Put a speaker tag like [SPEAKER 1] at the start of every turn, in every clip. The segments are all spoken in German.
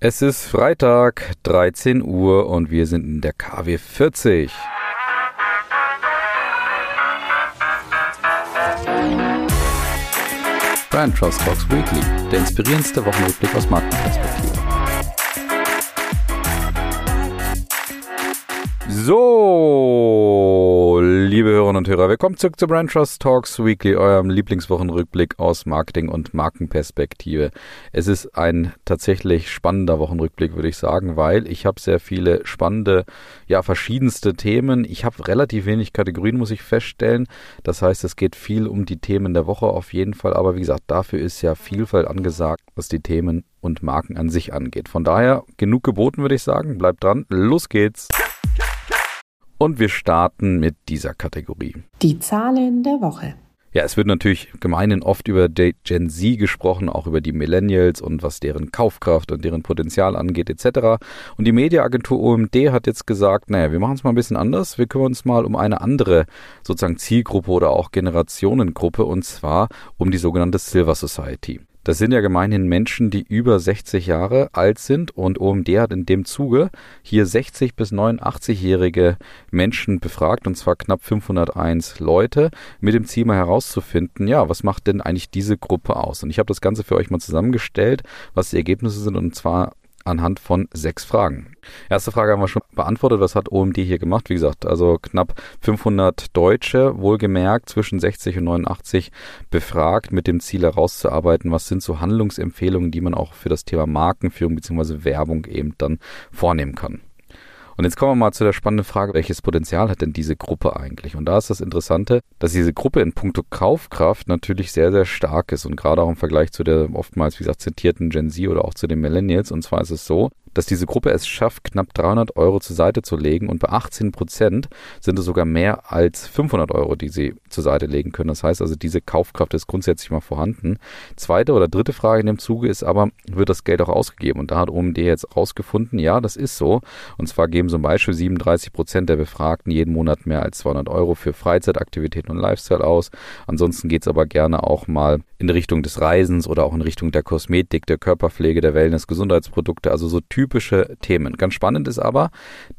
[SPEAKER 1] Es ist Freitag, 13 Uhr und wir sind in der KW 40. Brand Trust Talks Weekly, der inspirierendste Wochenrückblick aus Markenperspektive. So, liebe Hörerinnen und Hörer, willkommen zurück zu Brand Trust Talks Weekly, eurem Lieblingswochenrückblick aus Marketing- und Markenperspektive. Es ist ein tatsächlich spannender Wochenrückblick, würde ich sagen, weil ich habe sehr viele spannende, ja, verschiedenste Themen. Ich habe relativ wenig Kategorien, muss ich feststellen. Das heißt, es geht viel um die Themen der Woche auf jeden Fall, aber wie gesagt, dafür ist ja Vielfalt angesagt, was die Themen und Marken an sich angeht. Von daher genug geboten, würde ich sagen. Bleibt dran, los geht's. Und wir starten mit dieser Kategorie.
[SPEAKER 2] Die Zahlen der Woche.
[SPEAKER 1] Ja, es wird natürlich gemeinhin oft über Gen Z gesprochen, auch über die Millennials und was deren Kaufkraft und deren Potenzial angeht etc. Und die Mediaagentur OMD hat jetzt gesagt, naja, wir machen es mal ein bisschen anders. Wir kümmern uns mal um eine andere sozusagen Zielgruppe oder auch Generationengruppe und zwar um die sogenannte Silver Society. Das sind ja gemeinhin Menschen, die über 60 Jahre alt sind und OMD hat in dem Zuge hier 60 bis 89-jährige Menschen befragt und zwar knapp 501 Leute mit dem Ziel mal herauszufinden, ja, was macht denn eigentlich diese Gruppe aus? Und ich habe das Ganze für euch mal zusammengestellt, was die Ergebnisse sind und zwar anhand von sechs Fragen. Erste Frage haben wir schon beantwortet. Was hat OMD hier gemacht? Wie gesagt, also knapp 500 Deutsche, wohlgemerkt zwischen 60 und 89 befragt, mit dem Ziel herauszuarbeiten, was sind so Handlungsempfehlungen, die man auch für das Thema Markenführung bzw. Werbung eben dann vornehmen kann. Und jetzt kommen wir mal zu der spannenden Frage, welches Potenzial hat denn diese Gruppe eigentlich? Und da ist das Interessante, dass diese Gruppe in puncto Kaufkraft natürlich sehr, sehr stark ist und gerade auch im Vergleich zu der oftmals, wie gesagt, zitierten Gen Z oder auch zu den Millennials. Und zwar ist es so, dass diese Gruppe es schafft, knapp 300 Euro zur Seite zu legen und bei 18 Prozent sind es sogar mehr als 500 Euro, die sie zur Seite legen können. Das heißt also, diese Kaufkraft ist grundsätzlich mal vorhanden. Zweite oder dritte Frage in dem Zuge ist aber, wird das Geld auch ausgegeben? Und da hat OMD jetzt rausgefunden, ja, das ist so. Und zwar geben zum Beispiel 37 Prozent der Befragten jeden Monat mehr als 200 Euro für Freizeitaktivitäten und Lifestyle aus. Ansonsten geht es aber gerne auch mal in Richtung des Reisens oder auch in Richtung der Kosmetik, der Körperpflege, der Wellness, Gesundheitsprodukte, also so typische Themen. Ganz spannend ist aber,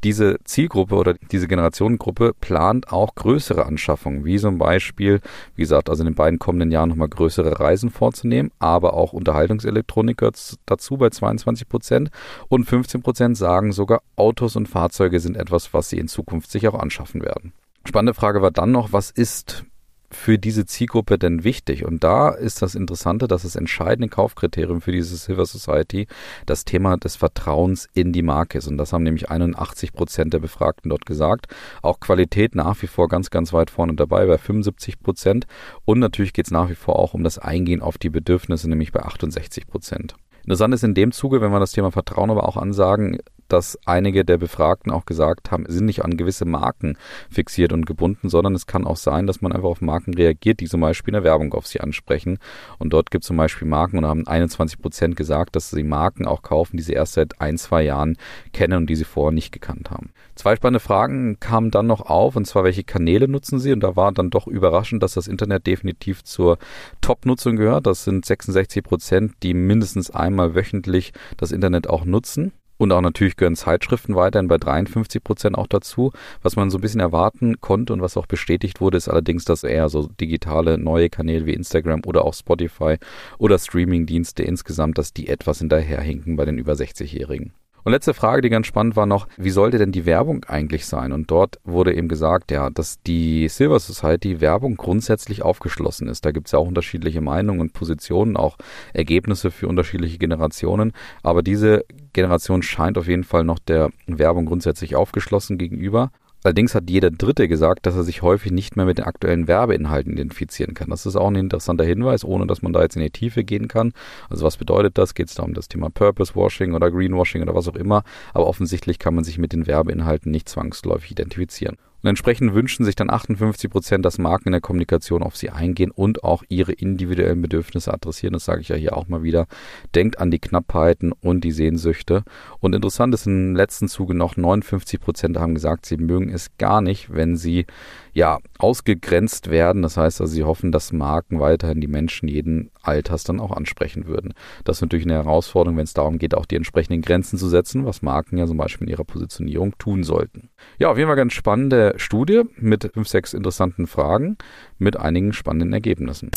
[SPEAKER 1] diese Zielgruppe oder diese Generationengruppe plant auch größere Anschaffungen, wie zum Beispiel, wie gesagt, also in den beiden kommenden Jahren nochmal größere Reisen vorzunehmen, aber auch Unterhaltungselektronik gehört dazu bei 22 Prozent und 15 Prozent sagen sogar, Autos und Fahrzeuge sind etwas, was sie in Zukunft sich auch anschaffen werden. Spannende Frage war dann noch, was ist für diese Zielgruppe denn wichtig? Und da ist das Interessante, dass das entscheidende Kaufkriterium für diese Silver Society das Thema des Vertrauens in die Marke ist. Und das haben nämlich 81 Prozent der Befragten dort gesagt. Auch Qualität nach wie vor ganz, ganz weit vorne dabei bei 75 Prozent. Und natürlich geht es nach wie vor auch um das Eingehen auf die Bedürfnisse, nämlich bei 68 Prozent. Interessant ist in dem Zuge, wenn wir das Thema Vertrauen aber auch ansagen, dass einige der Befragten auch gesagt haben, sind nicht an gewisse Marken fixiert und gebunden, sondern es kann auch sein, dass man einfach auf Marken reagiert, die zum Beispiel in der Werbung auf sie ansprechen. Und dort gibt es zum Beispiel Marken und haben 21 Prozent gesagt, dass sie Marken auch kaufen, die sie erst seit ein, zwei Jahren kennen und die sie vorher nicht gekannt haben. Zwei spannende Fragen kamen dann noch auf, und zwar, welche Kanäle nutzen sie? Und da war dann doch überraschend, dass das Internet definitiv zur Top-Nutzung gehört. Das sind 66 Prozent, die mindestens einmal wöchentlich das Internet auch nutzen. Und auch natürlich gehören Zeitschriften weiterhin bei 53 Prozent auch dazu. Was man so ein bisschen erwarten konnte und was auch bestätigt wurde, ist allerdings, dass eher so digitale neue Kanäle wie Instagram oder auch Spotify oder Streamingdienste insgesamt, dass die etwas hinterherhinken bei den über 60-Jährigen. Und letzte Frage, die ganz spannend war noch, wie sollte denn die Werbung eigentlich sein? Und dort wurde eben gesagt, ja, dass die Silver Society Werbung grundsätzlich aufgeschlossen ist. Da gibt es ja auch unterschiedliche Meinungen und Positionen, auch Ergebnisse für unterschiedliche Generationen. Aber diese Generation scheint auf jeden Fall noch der Werbung grundsätzlich aufgeschlossen gegenüber. Allerdings hat jeder Dritte gesagt, dass er sich häufig nicht mehr mit den aktuellen Werbeinhalten identifizieren kann. Das ist auch ein interessanter Hinweis, ohne dass man da jetzt in die Tiefe gehen kann. Also was bedeutet das? Geht es da um das Thema Purpose Washing oder Greenwashing oder was auch immer? Aber offensichtlich kann man sich mit den Werbeinhalten nicht zwangsläufig identifizieren. Und entsprechend wünschen sich dann 58 Prozent, dass Marken in der Kommunikation auf sie eingehen und auch ihre individuellen Bedürfnisse adressieren. Das sage ich ja hier auch mal wieder. Denkt an die Knappheiten und die Sehnsüchte. Und interessant ist im letzten Zuge noch 59 Prozent haben gesagt, sie mögen es gar nicht, wenn sie ja, ausgegrenzt werden. Das heißt also, sie hoffen, dass Marken weiterhin die Menschen jeden Alters dann auch ansprechen würden. Das ist natürlich eine Herausforderung, wenn es darum geht, auch die entsprechenden Grenzen zu setzen, was Marken ja zum Beispiel in ihrer Positionierung tun sollten. Ja, auf jeden Fall ganz spannende Studie mit fünf, sechs interessanten Fragen mit einigen spannenden Ergebnissen.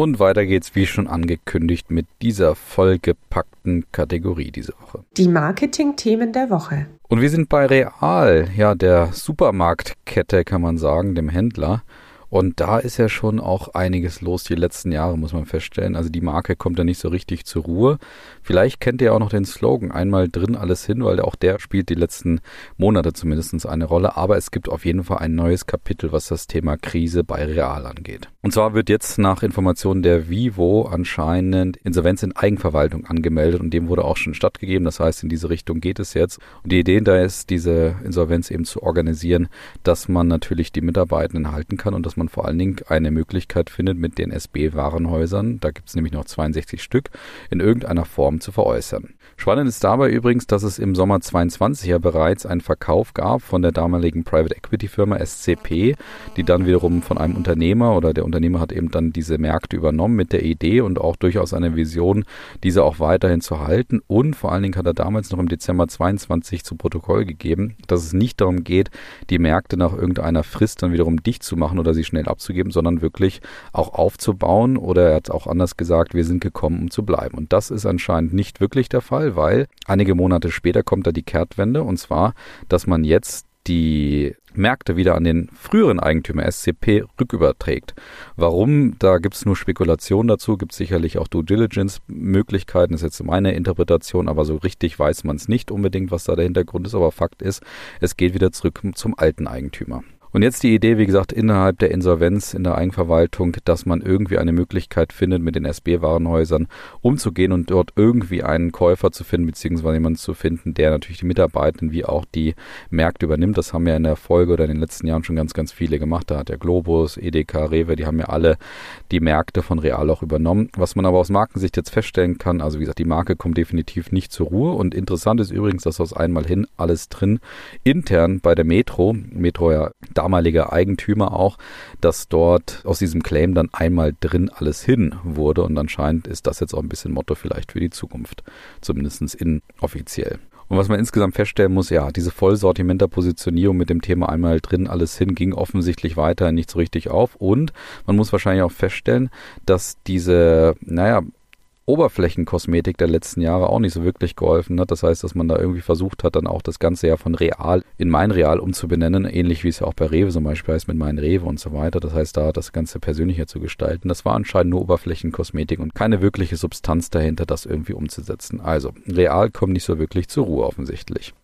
[SPEAKER 1] Und weiter geht's, wie schon angekündigt, mit dieser vollgepackten Kategorie diese Woche.
[SPEAKER 2] Die Marketing-Themen der Woche.
[SPEAKER 1] Und wir sind bei Real, ja, der Supermarktkette kann man sagen, dem Händler. Und da ist ja schon auch einiges los die letzten Jahre, muss man feststellen. Also die Marke kommt da nicht so richtig zur Ruhe. Vielleicht kennt ihr auch noch den Slogan, einmal drin alles hin, weil auch der spielt die letzten Monate zumindest eine Rolle. Aber es gibt auf jeden Fall ein neues Kapitel, was das Thema Krise bei Real angeht. Und zwar wird jetzt nach Informationen der Vivo anscheinend Insolvenz in Eigenverwaltung angemeldet und dem wurde auch schon stattgegeben. Das heißt, in diese Richtung geht es jetzt. Und die Idee da ist, diese Insolvenz eben zu organisieren, dass man natürlich die Mitarbeitenden halten kann und dass man vor allen Dingen eine Möglichkeit findet, mit den SB-Warenhäusern, da gibt es nämlich noch 62 Stück, in irgendeiner Form zu veräußern. Spannend ist dabei übrigens, dass es im Sommer 22 ja bereits einen Verkauf gab von der damaligen Private Equity Firma SCP, die dann wiederum von einem Unternehmer oder der Unternehmer hat eben dann diese Märkte übernommen mit der Idee und auch durchaus eine Vision, diese auch weiterhin zu halten. Und vor allen Dingen hat er damals noch im Dezember 22 zu Protokoll gegeben, dass es nicht darum geht, die Märkte nach irgendeiner Frist dann wiederum dicht zu machen oder sie schnell abzugeben, sondern wirklich auch aufzubauen. Oder er hat auch anders gesagt, wir sind gekommen, um zu bleiben. Und das ist anscheinend nicht wirklich der Fall, weil einige Monate später kommt da die Kehrtwende und zwar, dass man jetzt die Märkte wieder an den früheren Eigentümer SCP rücküberträgt. Warum? Da gibt es nur Spekulation dazu, gibt es sicherlich auch Due Diligence-Möglichkeiten, ist jetzt meine Interpretation, aber so richtig weiß man es nicht unbedingt, was da der Hintergrund ist, aber Fakt ist, es geht wieder zurück zum alten Eigentümer. Und jetzt die Idee, wie gesagt, innerhalb der Insolvenz in der Eigenverwaltung, dass man irgendwie eine Möglichkeit findet, mit den SB-Warenhäusern umzugehen und dort irgendwie einen Käufer zu finden, beziehungsweise jemanden zu finden, der natürlich die Mitarbeitenden wie auch die Märkte übernimmt. Das haben ja in der Folge oder in den letzten Jahren schon ganz, ganz viele gemacht. Da hat der Globus, Edeka, Rewe, die haben ja alle die Märkte von Real auch übernommen. Was man aber aus Markensicht jetzt feststellen kann, also wie gesagt, die Marke kommt definitiv nicht zur Ruhe. Und interessant ist übrigens, dass aus einmal hin alles drin intern bei der Metro, Metro ja damaliger Eigentümer auch, dass dort aus diesem Claim dann einmal drin alles hin wurde und anscheinend ist das jetzt auch ein bisschen Motto vielleicht für die Zukunft, zumindest inoffiziell. Und was man insgesamt feststellen muss, ja, diese Vollsortimenter-Positionierung mit dem Thema einmal drin alles hin ging offensichtlich weiter nicht so richtig auf. Und man muss wahrscheinlich auch feststellen, dass diese, naja, Oberflächenkosmetik der letzten Jahre auch nicht so wirklich geholfen hat. Das heißt, dass man da irgendwie versucht hat, dann auch das Ganze ja von Real in mein Real umzubenennen, ähnlich wie es ja auch bei Rewe zum Beispiel heißt mit mein Rewe und so weiter. Das heißt, da das Ganze persönlicher zu gestalten. Das war anscheinend nur Oberflächenkosmetik und keine wirkliche Substanz dahinter, das irgendwie umzusetzen. Also, Real kommt nicht so wirklich zur Ruhe offensichtlich.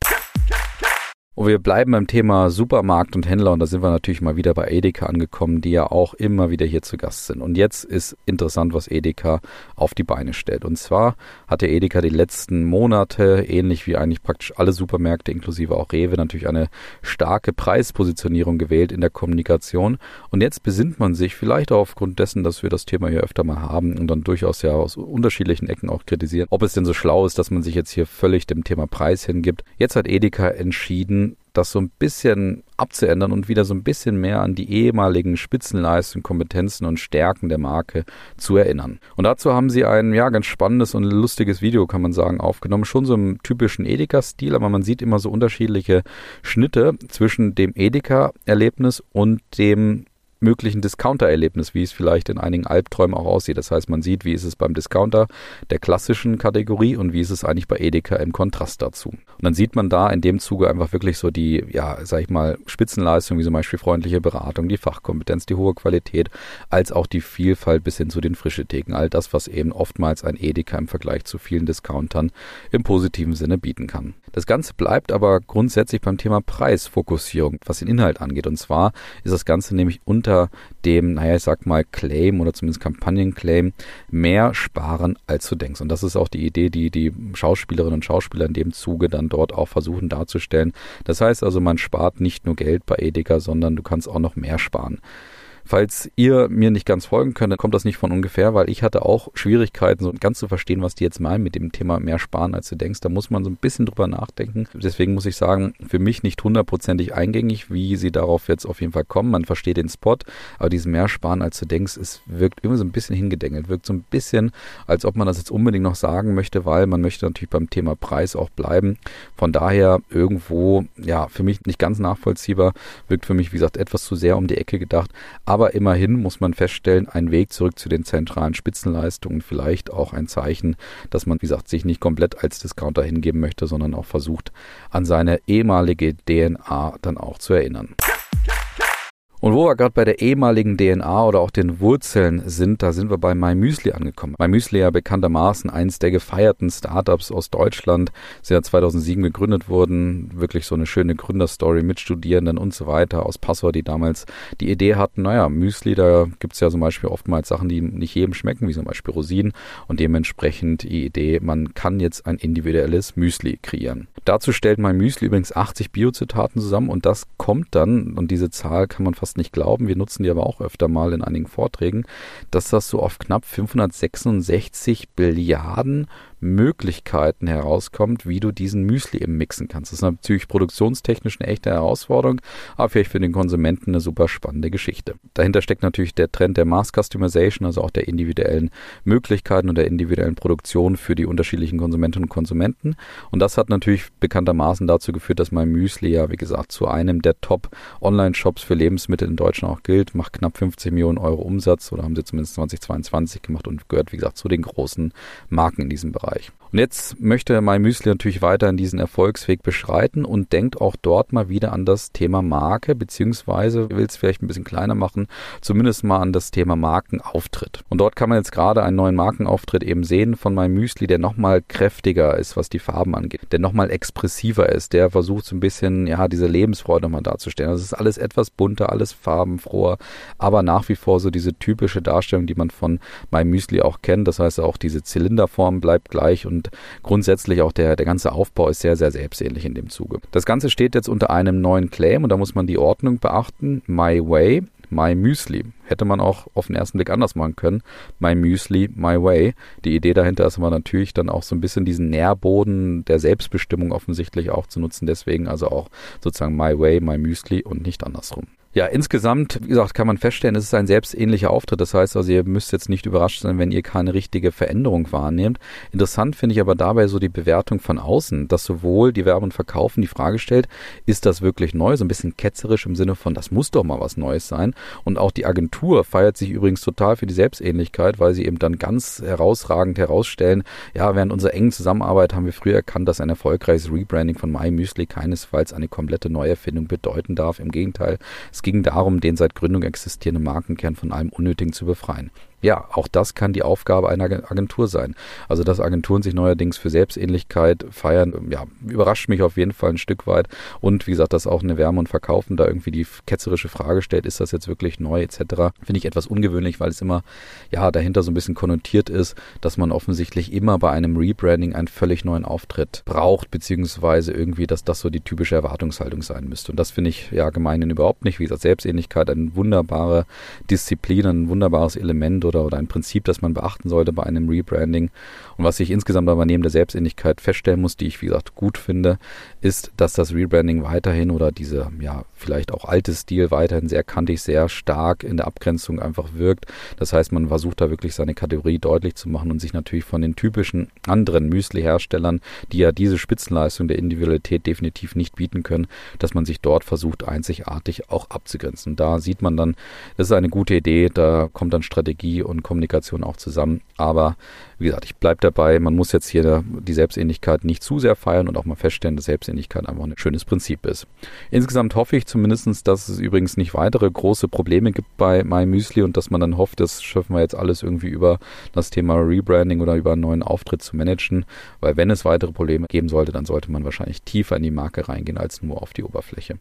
[SPEAKER 1] Und wir bleiben beim Thema Supermarkt und Händler und da sind wir natürlich mal wieder bei Edeka angekommen, die ja auch immer wieder hier zu Gast sind. Und jetzt ist interessant, was Edeka auf die Beine stellt. Und zwar hat der Edeka die letzten Monate, ähnlich wie eigentlich praktisch alle Supermärkte, inklusive auch Rewe, natürlich eine starke Preispositionierung gewählt in der Kommunikation. Und jetzt besinnt man sich vielleicht auch aufgrund dessen, dass wir das Thema hier öfter mal haben und dann durchaus ja aus unterschiedlichen Ecken auch kritisieren, ob es denn so schlau ist, dass man sich jetzt hier völlig dem Thema Preis hingibt. Jetzt hat Edeka entschieden, das so ein bisschen abzuändern und wieder so ein bisschen mehr an die ehemaligen Spitzenleistungen, Kompetenzen und Stärken der Marke zu erinnern. Und dazu haben sie ein ja ganz spannendes und lustiges Video, kann man sagen, aufgenommen. Schon so im typischen Edeka-Stil, aber man sieht immer so unterschiedliche Schnitte zwischen dem Edeka-Erlebnis und dem möglichen Discounter-Erlebnis, wie es vielleicht in einigen Albträumen auch aussieht. Das heißt, man sieht, wie ist es beim Discounter der klassischen Kategorie und wie ist es eigentlich bei Edeka im Kontrast dazu. Und dann sieht man da in dem Zuge einfach wirklich so die, ja, sag ich mal, Spitzenleistung, wie zum Beispiel freundliche Beratung, die Fachkompetenz, die hohe Qualität, als auch die Vielfalt bis hin zu den frische Theken. All das, was eben oftmals ein Edeka im Vergleich zu vielen Discountern im positiven Sinne bieten kann. Das Ganze bleibt aber grundsätzlich beim Thema Preisfokussierung, was den Inhalt angeht. Und zwar ist das Ganze nämlich unter unter dem, naja, ich sag mal, Claim oder zumindest Kampagnenclaim mehr sparen, als du denkst. Und das ist auch die Idee, die die Schauspielerinnen und Schauspieler in dem Zuge dann dort auch versuchen darzustellen. Das heißt also, man spart nicht nur Geld bei Edeka, sondern du kannst auch noch mehr sparen. Falls ihr mir nicht ganz folgen könnt, kommt das nicht von ungefähr, weil ich hatte auch Schwierigkeiten, so ganz zu verstehen, was die jetzt meinen mit dem Thema mehr sparen, als du denkst. Da muss man so ein bisschen drüber nachdenken. Deswegen muss ich sagen, für mich nicht hundertprozentig eingängig, wie sie darauf jetzt auf jeden Fall kommen. Man versteht den Spot, aber dieses mehr sparen, als du denkst, es wirkt irgendwie so ein bisschen hingedengelt, wirkt so ein bisschen, als ob man das jetzt unbedingt noch sagen möchte, weil man möchte natürlich beim Thema Preis auch bleiben. Von daher irgendwo, ja, für mich nicht ganz nachvollziehbar, wirkt für mich, wie gesagt, etwas zu sehr um die Ecke gedacht. Aber immerhin muss man feststellen, ein Weg zurück zu den zentralen Spitzenleistungen, vielleicht auch ein Zeichen, dass man, wie gesagt, sich nicht komplett als Discounter hingeben möchte, sondern auch versucht, an seine ehemalige DNA dann auch zu erinnern. Und wo wir gerade bei der ehemaligen DNA oder auch den Wurzeln sind, da sind wir bei MyMüsli angekommen. MyMüsli ja bekanntermaßen eins der gefeierten Startups aus Deutschland. Sie hat 2007 gegründet worden. Wirklich so eine schöne Gründerstory mit Studierenden und so weiter aus Passau, die damals die Idee hatten, naja, Müsli, da gibt's ja zum Beispiel oftmals Sachen, die nicht jedem schmecken, wie zum Beispiel Rosinen. Und dementsprechend die Idee, man kann jetzt ein individuelles Müsli kreieren. Dazu stellt MyMüsli übrigens 80 Biozitaten zusammen und das kommt dann, und diese Zahl kann man fast nicht glauben, wir nutzen die aber auch öfter mal in einigen Vorträgen, dass das so auf knapp 566 Billiarden Möglichkeiten herauskommt, wie du diesen Müsli eben mixen kannst. Das ist natürlich produktionstechnisch eine echte Herausforderung, aber vielleicht für den Konsumenten eine super spannende Geschichte. Dahinter steckt natürlich der Trend der Mass Customization, also auch der individuellen Möglichkeiten und der individuellen Produktion für die unterschiedlichen Konsumentinnen und Konsumenten. Und das hat natürlich bekanntermaßen dazu geführt, dass mein Müsli ja, wie gesagt, zu einem der Top Online-Shops für Lebensmittel in Deutschland auch gilt, macht knapp 50 Millionen Euro Umsatz oder haben sie zumindest 2022 gemacht und gehört, wie gesagt, zu den großen Marken in diesem Bereich. Bereich. Und jetzt möchte MyMüsli natürlich weiter in diesen Erfolgsweg beschreiten und denkt auch dort mal wieder an das Thema Marke, beziehungsweise will es vielleicht ein bisschen kleiner machen, zumindest mal an das Thema Markenauftritt. Und dort kann man jetzt gerade einen neuen Markenauftritt eben sehen von MyMüsli, der nochmal kräftiger ist, was die Farben angeht, der nochmal expressiver ist, der versucht so ein bisschen, ja, diese Lebensfreude nochmal darzustellen. Also ist alles etwas bunter, alles farbenfroher, aber nach wie vor so diese typische Darstellung, die man von MyMüsli auch kennt. Das heißt auch diese Zylinderform bleibt gleich und und grundsätzlich auch der, der ganze Aufbau ist sehr, sehr selbstähnlich in dem Zuge. Das Ganze steht jetzt unter einem neuen Claim und da muss man die Ordnung beachten. My Way, My Müsli. Hätte man auch auf den ersten Blick anders machen können. My Müsli, My Way. Die Idee dahinter ist aber natürlich dann auch so ein bisschen diesen Nährboden der Selbstbestimmung offensichtlich auch zu nutzen. Deswegen also auch sozusagen My Way, My Müsli und nicht andersrum. Ja, insgesamt, wie gesagt, kann man feststellen, es ist ein selbstähnlicher Auftritt. Das heißt also, ihr müsst jetzt nicht überrascht sein, wenn ihr keine richtige Veränderung wahrnehmt. Interessant finde ich aber dabei so die Bewertung von außen, dass sowohl die Werbe und Verkaufen die Frage stellt, ist das wirklich neu? So ein bisschen ketzerisch im Sinne von, das muss doch mal was Neues sein. Und auch die Agentur feiert sich übrigens total für die Selbstähnlichkeit, weil sie eben dann ganz herausragend herausstellen, ja, während unserer engen Zusammenarbeit haben wir früher erkannt, dass ein erfolgreiches Rebranding von MyMüsli keinesfalls eine komplette Neuerfindung bedeuten darf. Im Gegenteil, es ging darum, den seit Gründung existierenden Markenkern von allem Unnötigen zu befreien. Ja, auch das kann die Aufgabe einer Agentur sein. Also, dass Agenturen sich neuerdings für Selbstähnlichkeit feiern, ja, überrascht mich auf jeden Fall ein Stück weit. Und wie gesagt, dass auch eine Wärme und Verkaufen da irgendwie die ketzerische Frage stellt, ist das jetzt wirklich neu etc., finde ich etwas ungewöhnlich, weil es immer, ja, dahinter so ein bisschen konnotiert ist, dass man offensichtlich immer bei einem Rebranding einen völlig neuen Auftritt braucht, beziehungsweise irgendwie, dass das so die typische Erwartungshaltung sein müsste. Und das finde ich ja gemeinhin überhaupt nicht. Wie gesagt, Selbstähnlichkeit, eine wunderbare Disziplin, ein wunderbares Element oder, oder ein Prinzip, das man beachten sollte bei einem Rebranding. Und was ich insgesamt aber neben der Selbstähnlichkeit feststellen muss, die ich wie gesagt gut finde, ist, dass das Rebranding weiterhin oder diese ja vielleicht auch alte Stil weiterhin sehr kantig, sehr stark in der Abgrenzung einfach wirkt. Das heißt, man versucht da wirklich seine Kategorie deutlich zu machen und sich natürlich von den typischen anderen Müsli-Herstellern, die ja diese Spitzenleistung der Individualität definitiv nicht bieten können, dass man sich dort versucht, einzigartig auch abzugrenzen. Da sieht man dann, das ist eine gute Idee, da kommt dann Strategie und Kommunikation auch zusammen. Aber wie gesagt, ich bleibe dabei, man muss jetzt hier die Selbstähnlichkeit nicht zu sehr feiern und auch mal feststellen, dass Selbstähnlichkeit einfach ein schönes Prinzip ist. Insgesamt hoffe ich zumindest, dass es übrigens nicht weitere große Probleme gibt bei MyMüsli und dass man dann hofft, das schaffen wir jetzt alles irgendwie über das Thema Rebranding oder über einen neuen Auftritt zu managen. Weil wenn es weitere Probleme geben sollte, dann sollte man wahrscheinlich tiefer in die Marke reingehen als nur auf die Oberfläche.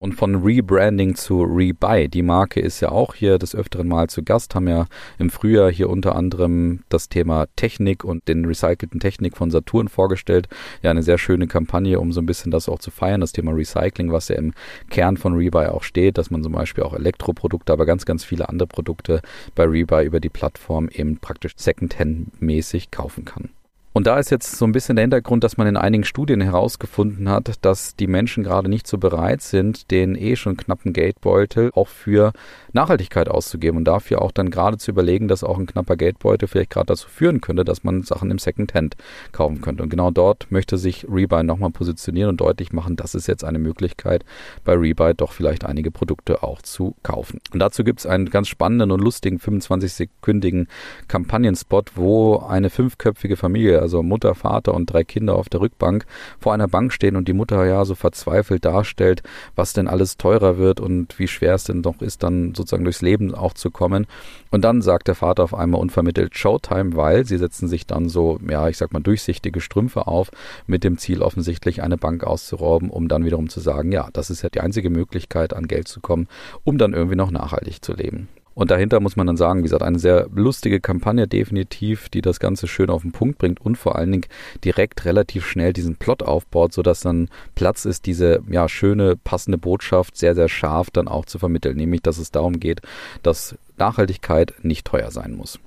[SPEAKER 1] Und von Rebranding zu Rebuy. Die Marke ist ja auch hier des Öfteren mal zu Gast, haben ja im Frühjahr hier unter anderem das Thema Technik und den recycelten Technik von Saturn vorgestellt. Ja, eine sehr schöne Kampagne, um so ein bisschen das auch zu feiern, das Thema Recycling, was ja im Kern von Rebuy auch steht, dass man zum Beispiel auch Elektroprodukte, aber ganz, ganz viele andere Produkte bei Rebuy über die Plattform eben praktisch Secondhand-mäßig kaufen kann. Und da ist jetzt so ein bisschen der Hintergrund, dass man in einigen Studien herausgefunden hat, dass die Menschen gerade nicht so bereit sind, den eh schon knappen Geldbeutel auch für Nachhaltigkeit auszugeben und dafür auch dann gerade zu überlegen, dass auch ein knapper Geldbeutel vielleicht gerade dazu führen könnte, dass man Sachen im Secondhand kaufen könnte. Und genau dort möchte sich Rebuy nochmal positionieren und deutlich machen, das ist jetzt eine Möglichkeit, bei Rebuy doch vielleicht einige Produkte auch zu kaufen. Und dazu gibt es einen ganz spannenden und lustigen 25-sekündigen Kampagnenspot, wo eine fünfköpfige Familie, also Mutter, Vater und drei Kinder auf der Rückbank vor einer Bank stehen und die Mutter ja so verzweifelt darstellt, was denn alles teurer wird und wie schwer es denn doch ist, dann sozusagen durchs Leben auch zu kommen. Und dann sagt der Vater auf einmal unvermittelt Showtime, weil sie setzen sich dann so, ja, ich sag mal, durchsichtige Strümpfe auf, mit dem Ziel offensichtlich eine Bank auszurauben, um dann wiederum zu sagen, ja, das ist ja die einzige Möglichkeit, an Geld zu kommen, um dann irgendwie noch nachhaltig zu leben. Und dahinter muss man dann sagen, wie gesagt, eine sehr lustige Kampagne definitiv, die das Ganze schön auf den Punkt bringt und vor allen Dingen direkt relativ schnell diesen Plot aufbaut, sodass dann Platz ist, diese ja schöne, passende Botschaft sehr, sehr scharf dann auch zu vermitteln. Nämlich, dass es darum geht, dass Nachhaltigkeit nicht teuer sein muss.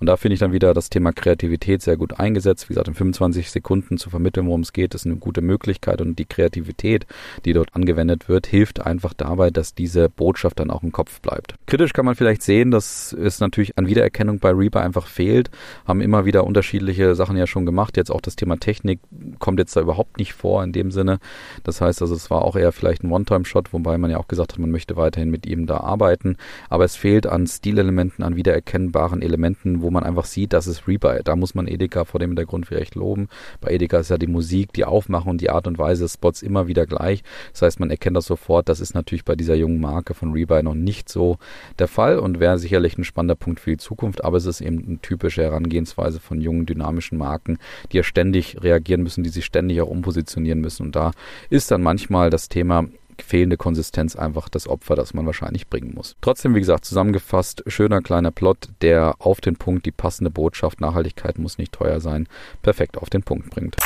[SPEAKER 1] Und da finde ich dann wieder das Thema Kreativität sehr gut eingesetzt. Wie gesagt, in 25 Sekunden zu vermitteln, worum es geht, ist eine gute Möglichkeit. Und die Kreativität, die dort angewendet wird, hilft einfach dabei, dass diese Botschaft dann auch im Kopf bleibt. Kritisch kann man vielleicht sehen, dass es natürlich an Wiedererkennung bei Reaper einfach fehlt. Haben immer wieder unterschiedliche Sachen ja schon gemacht. Jetzt auch das Thema Technik kommt jetzt da überhaupt nicht vor in dem Sinne. Das heißt also, es war auch eher vielleicht ein One-Time-Shot, wobei man ja auch gesagt hat, man möchte weiterhin mit ihm da arbeiten. Aber es fehlt an Stilelementen, an wiedererkennbaren Elementen Geschichten, wo man einfach sieht, das ist Rebuy. Da muss man Edeka vor dem Hintergrund vielleicht loben. Bei Edeka ist ja die Musik, die Aufmachung, die Art und Weise des Spots immer wieder gleich. Das heißt, man erkennt das sofort. Das ist natürlich bei dieser jungen Marke von Rebuy noch nicht so der Fall und wäre sicherlich ein spannender Punkt für die Zukunft. Aber es ist eben eine typische Herangehensweise von jungen, dynamischen Marken, die ja ständig reagieren müssen, die sich ständig auch umpositionieren müssen. Und da ist dann manchmal das Thema fehlende Konsistenz einfach das Opfer, das man wahrscheinlich bringen muss. Trotzdem, wie gesagt, zusammengefasst, schöner kleiner Plot, der auf den Punkt die passende Botschaft, Nachhaltigkeit muss nicht teuer sein, perfekt auf den Punkt bringt.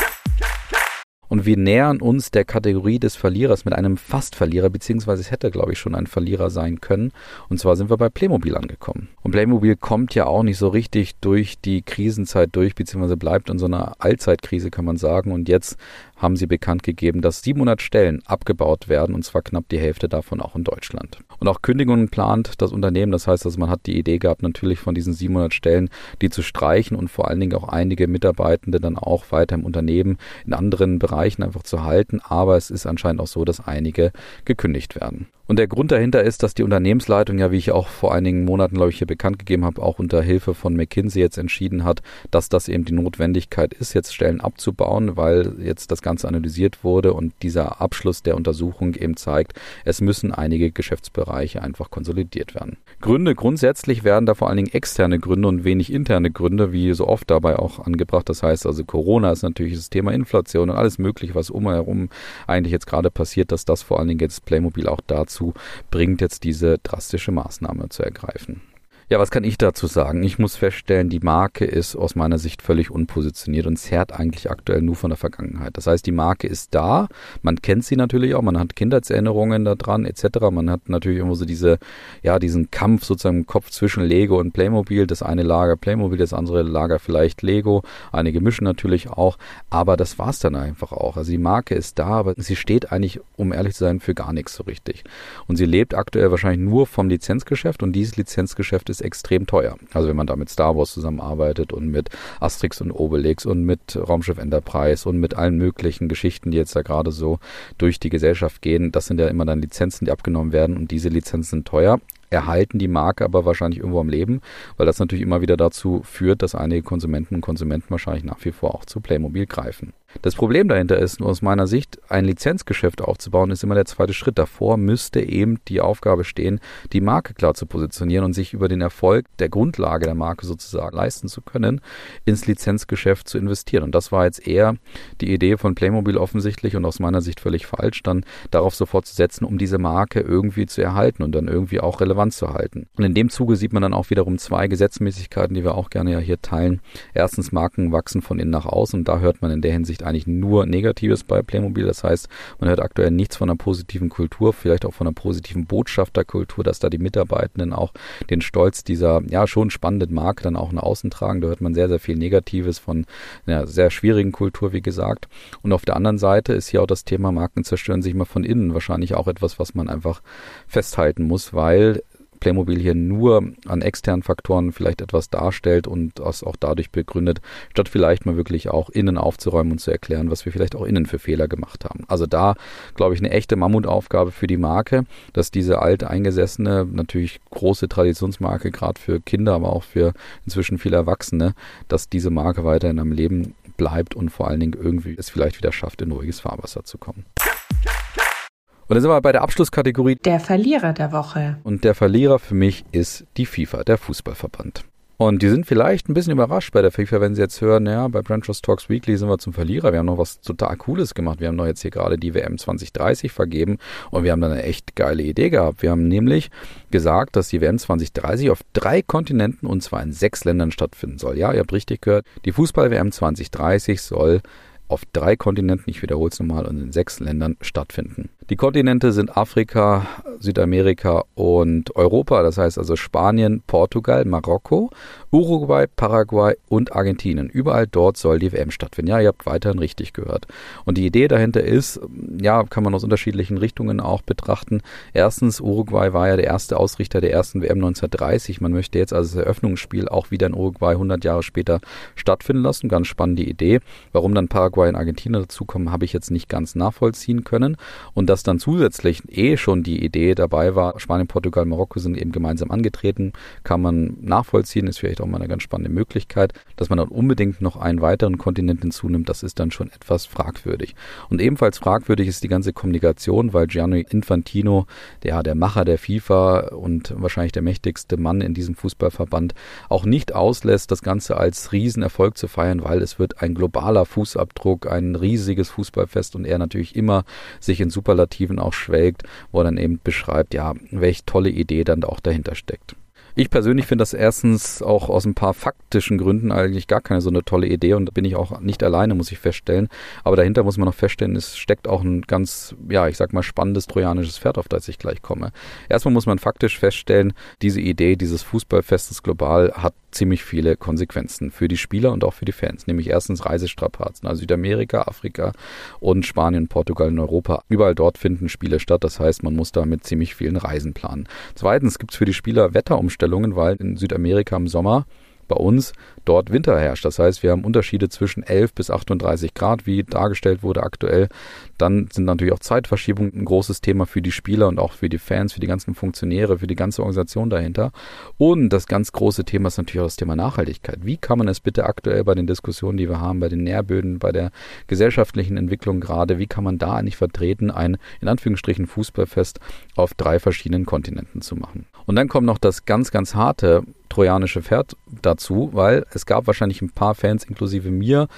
[SPEAKER 1] Und wir nähern uns der Kategorie des Verlierers mit einem Fast-Verlierer, beziehungsweise es hätte, glaube ich, schon ein Verlierer sein können. Und zwar sind wir bei Playmobil angekommen. Und Playmobil kommt ja auch nicht so richtig durch die Krisenzeit durch, beziehungsweise bleibt in so einer Allzeitkrise, kann man sagen. Und jetzt haben sie bekannt gegeben, dass 700 Stellen abgebaut werden, und zwar knapp die Hälfte davon auch in Deutschland. Und auch Kündigungen plant das Unternehmen. Das heißt, also man hat die Idee gehabt, natürlich von diesen 700 Stellen die zu streichen und vor allen Dingen auch einige Mitarbeitende dann auch weiter im Unternehmen in anderen Bereichen einfach zu halten. Aber es ist anscheinend auch so, dass einige gekündigt werden. Und der Grund dahinter ist, dass die Unternehmensleitung ja, wie ich auch vor einigen Monaten, glaube ich, hier bekannt gegeben habe, auch unter Hilfe von McKinsey jetzt entschieden hat, dass das eben die Notwendigkeit ist, jetzt Stellen abzubauen, weil jetzt das Ganze analysiert wurde und dieser Abschluss der Untersuchung eben zeigt, es müssen einige Geschäftsbereiche einfach konsolidiert werden. Gründe grundsätzlich werden da vor allen Dingen externe Gründe und wenig interne Gründe, wie so oft dabei auch angebracht. Das heißt also Corona ist natürlich das Thema Inflation und alles mögliche, was umherum eigentlich jetzt gerade passiert, dass das vor allen Dingen jetzt Playmobil auch dazu dazu bringt, jetzt diese drastische Maßnahme zu ergreifen. Ja, was kann ich dazu sagen? Ich muss feststellen, die Marke ist aus meiner Sicht völlig unpositioniert und zerrt eigentlich aktuell nur von der Vergangenheit. Das heißt, die Marke ist da, man kennt sie natürlich auch, man hat Kindheitserinnerungen daran etc. Man hat natürlich irgendwo so diese, ja, diesen Kampf sozusagen im Kopf zwischen Lego und Playmobil. Das eine Lager Playmobil, das andere Lager vielleicht Lego. Einige mischen natürlich auch, aber das war's dann einfach auch. Also die Marke ist da, aber sie steht eigentlich, um ehrlich zu sein, für gar nichts so richtig. Und sie lebt aktuell wahrscheinlich nur vom Lizenzgeschäft und dieses Lizenzgeschäft ist ist extrem teuer. Also wenn man da mit Star Wars zusammenarbeitet und mit Asterix und Obelix und mit Raumschiff Enterprise und mit allen möglichen Geschichten, die jetzt da gerade so durch die Gesellschaft gehen, das sind ja immer dann Lizenzen, die abgenommen werden und diese Lizenzen sind teuer. erhalten die Marke aber wahrscheinlich irgendwo am Leben, weil das natürlich immer wieder dazu führt, dass einige Konsumenten und Konsumenten wahrscheinlich nach wie vor auch zu Playmobil greifen. Das Problem dahinter ist, nur aus meiner Sicht, ein Lizenzgeschäft aufzubauen, ist immer der zweite Schritt. Davor müsste eben die Aufgabe stehen, die Marke klar zu positionieren und sich über den Erfolg der Grundlage der Marke sozusagen leisten zu können, ins Lizenzgeschäft zu investieren. Und das war jetzt eher die Idee von Playmobil offensichtlich und aus meiner Sicht völlig falsch, dann darauf sofort zu setzen, um diese Marke irgendwie zu erhalten und dann irgendwie auch relevant zu halten. Und in dem Zuge sieht man dann auch wiederum zwei Gesetzmäßigkeiten, die wir auch gerne ja hier teilen. Erstens, Marken wachsen von innen nach außen und da hört man in der Hinsicht eigentlich nur Negatives bei Playmobil. Das heißt, man hört aktuell nichts von einer positiven Kultur, vielleicht auch von einer positiven Botschafterkultur, dass da die Mitarbeitenden auch den Stolz dieser ja schon spannenden Marke dann auch nach außen tragen. Da hört man sehr, sehr viel Negatives von einer sehr schwierigen Kultur, wie gesagt. Und auf der anderen Seite ist hier auch das Thema Marken zerstören sich mal von innen wahrscheinlich auch etwas, was man einfach festhalten muss, weil Playmobil hier nur an externen Faktoren vielleicht etwas darstellt und das auch dadurch begründet, statt vielleicht mal wirklich auch innen aufzuräumen und zu erklären, was wir vielleicht auch innen für Fehler gemacht haben. Also da, glaube ich, eine echte Mammutaufgabe für die Marke, dass diese alte eingesessene, natürlich große Traditionsmarke, gerade für Kinder, aber auch für inzwischen viele Erwachsene, dass diese Marke weiterhin am Leben bleibt und vor allen Dingen irgendwie es vielleicht wieder schafft, in ruhiges Fahrwasser zu kommen. Und dann sind wir bei der Abschlusskategorie.
[SPEAKER 2] Der Verlierer der Woche.
[SPEAKER 1] Und der Verlierer für mich ist die FIFA, der Fußballverband. Und die sind vielleicht ein bisschen überrascht bei der FIFA, wenn sie jetzt hören, ja, bei Branchos Talks Weekly sind wir zum Verlierer. Wir haben noch was total Cooles gemacht. Wir haben doch jetzt hier gerade die WM 2030 vergeben und wir haben da eine echt geile Idee gehabt. Wir haben nämlich gesagt, dass die WM 2030 auf drei Kontinenten und zwar in sechs Ländern stattfinden soll. Ja, ihr habt richtig gehört. Die Fußball-WM 2030 soll auf drei Kontinenten, ich wiederhole es nochmal, und in sechs Ländern stattfinden. Die Kontinente sind Afrika, Südamerika und Europa, das heißt also Spanien, Portugal, Marokko, Uruguay, Paraguay und Argentinien. Überall dort soll die WM stattfinden. Ja, ihr habt weiterhin richtig gehört. Und die Idee dahinter ist, ja, kann man aus unterschiedlichen Richtungen auch betrachten. Erstens, Uruguay war ja der erste Ausrichter der ersten WM 1930. Man möchte jetzt also das Eröffnungsspiel auch wieder in Uruguay 100 Jahre später stattfinden lassen. Ganz spannende Idee. Warum dann Paraguay und Argentinien dazukommen, habe ich jetzt nicht ganz nachvollziehen können. Und das dass dann zusätzlich eh schon die Idee dabei war, Spanien, Portugal, Marokko sind eben gemeinsam angetreten, kann man nachvollziehen, ist vielleicht auch mal eine ganz spannende Möglichkeit. Dass man dann unbedingt noch einen weiteren Kontinent hinzunimmt, das ist dann schon etwas fragwürdig. Und ebenfalls fragwürdig ist die ganze Kommunikation, weil Gianni Infantino, der, der Macher der FIFA und wahrscheinlich der mächtigste Mann in diesem Fußballverband, auch nicht auslässt, das Ganze als Riesenerfolg zu feiern, weil es wird ein globaler Fußabdruck, ein riesiges Fußballfest und er natürlich immer sich in Superlativen Superlativen auch schwelgt, wo er dann eben beschreibt, ja, welche tolle Idee dann auch dahinter steckt. Ich persönlich finde das erstens auch aus ein paar faktischen Gründen eigentlich gar keine so eine tolle Idee und da bin ich auch nicht alleine, muss ich feststellen. Aber dahinter muss man noch feststellen, es steckt auch ein ganz, ja, ich sag mal, spannendes trojanisches Pferd, auf das ich gleich komme. Erstmal muss man faktisch feststellen, diese Idee dieses Fußballfestes global hat ziemlich viele Konsequenzen für die Spieler und auch für die Fans. Nämlich erstens Reisestrapazen, also Südamerika, Afrika und Spanien, Portugal und Europa. Überall dort finden Spiele statt. Das heißt, man muss da mit ziemlich vielen Reisen planen. Zweitens gibt es für die Spieler Wetterumstellungen, weil in Südamerika im Sommer bei uns dort Winter herrscht. Das heißt, wir haben Unterschiede zwischen 11 bis 38 Grad, wie dargestellt wurde aktuell. Dann sind natürlich auch Zeitverschiebungen ein großes Thema für die Spieler und auch für die Fans, für die ganzen Funktionäre, für die ganze Organisation dahinter. Und das ganz große Thema ist natürlich auch das Thema Nachhaltigkeit. Wie kann man es bitte aktuell bei den Diskussionen, die wir haben, bei den Nährböden, bei der gesellschaftlichen Entwicklung gerade, wie kann man da eigentlich vertreten, ein in Anführungsstrichen Fußballfest auf drei verschiedenen Kontinenten zu machen? Und dann kommt noch das ganz, ganz harte trojanische Pferd dazu, weil es gab wahrscheinlich ein paar Fans, inklusive mir,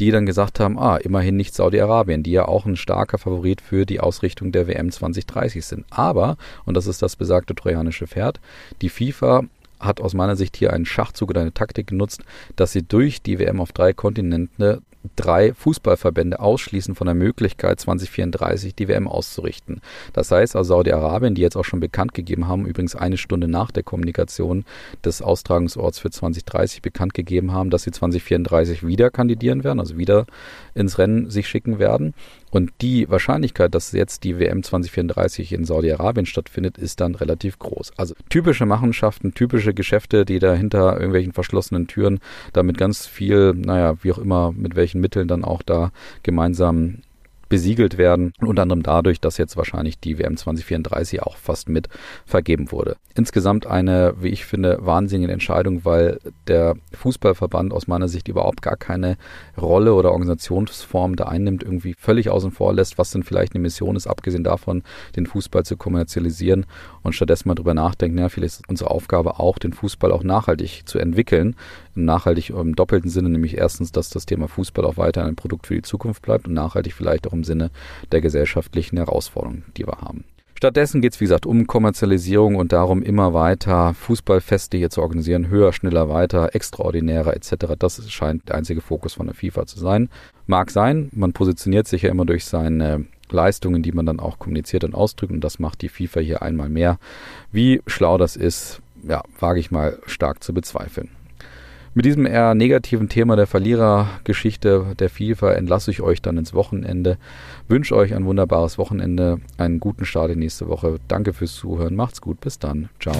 [SPEAKER 1] die dann gesagt haben, ah, immerhin nicht Saudi-Arabien, die ja auch ein starker Favorit für die Ausrichtung der WM 2030 sind. Aber, und das ist das besagte trojanische Pferd, die FIFA hat aus meiner Sicht hier einen Schachzug oder eine Taktik genutzt, dass sie durch die WM auf drei Kontinente drei Fußballverbände ausschließen von der Möglichkeit, 2034 die WM auszurichten. Das heißt also Saudi-Arabien, die jetzt auch schon bekannt gegeben haben, übrigens eine Stunde nach der Kommunikation des Austragungsorts für 2030 bekannt gegeben haben, dass sie 2034 wieder kandidieren werden, also wieder ins Rennen sich schicken werden. Und die Wahrscheinlichkeit, dass jetzt die WM 2034 in Saudi-Arabien stattfindet, ist dann relativ groß. Also typische Machenschaften, typische Geschäfte, die da hinter irgendwelchen verschlossenen Türen damit ganz viel, naja, wie auch immer, mit welchen Mitteln dann auch da gemeinsam besiegelt werden. Unter anderem dadurch, dass jetzt wahrscheinlich die WM 2034 auch fast mit vergeben wurde. Insgesamt eine, wie ich finde, wahnsinnige Entscheidung, weil der Fußballverband aus meiner Sicht überhaupt gar keine Rolle oder Organisationsform da einnimmt, irgendwie völlig außen vor lässt, was denn vielleicht eine Mission ist, abgesehen davon, den Fußball zu kommerzialisieren und stattdessen mal drüber nachdenken, ja, vielleicht ist unsere Aufgabe auch, den Fußball auch nachhaltig zu entwickeln. Nachhaltig im doppelten Sinne, nämlich erstens, dass das Thema Fußball auch weiter ein Produkt für die Zukunft bleibt und nachhaltig vielleicht auch im Sinne der gesellschaftlichen Herausforderungen, die wir haben. Stattdessen geht es, wie gesagt, um Kommerzialisierung und darum, immer weiter Fußballfeste hier zu organisieren, höher, schneller, weiter, extraordinärer etc. Das scheint der einzige Fokus von der FIFA zu sein. Mag sein, man positioniert sich ja immer durch seine Leistungen, die man dann auch kommuniziert und ausdrückt und das macht die FIFA hier einmal mehr. Wie schlau das ist, ja, wage ich mal stark zu bezweifeln. Mit diesem eher negativen Thema der Verlierergeschichte der FIFA entlasse ich euch dann ins Wochenende. Wünsche euch ein wunderbares Wochenende, einen guten Start in nächste Woche. Danke fürs Zuhören. Macht's gut. Bis dann. Ciao.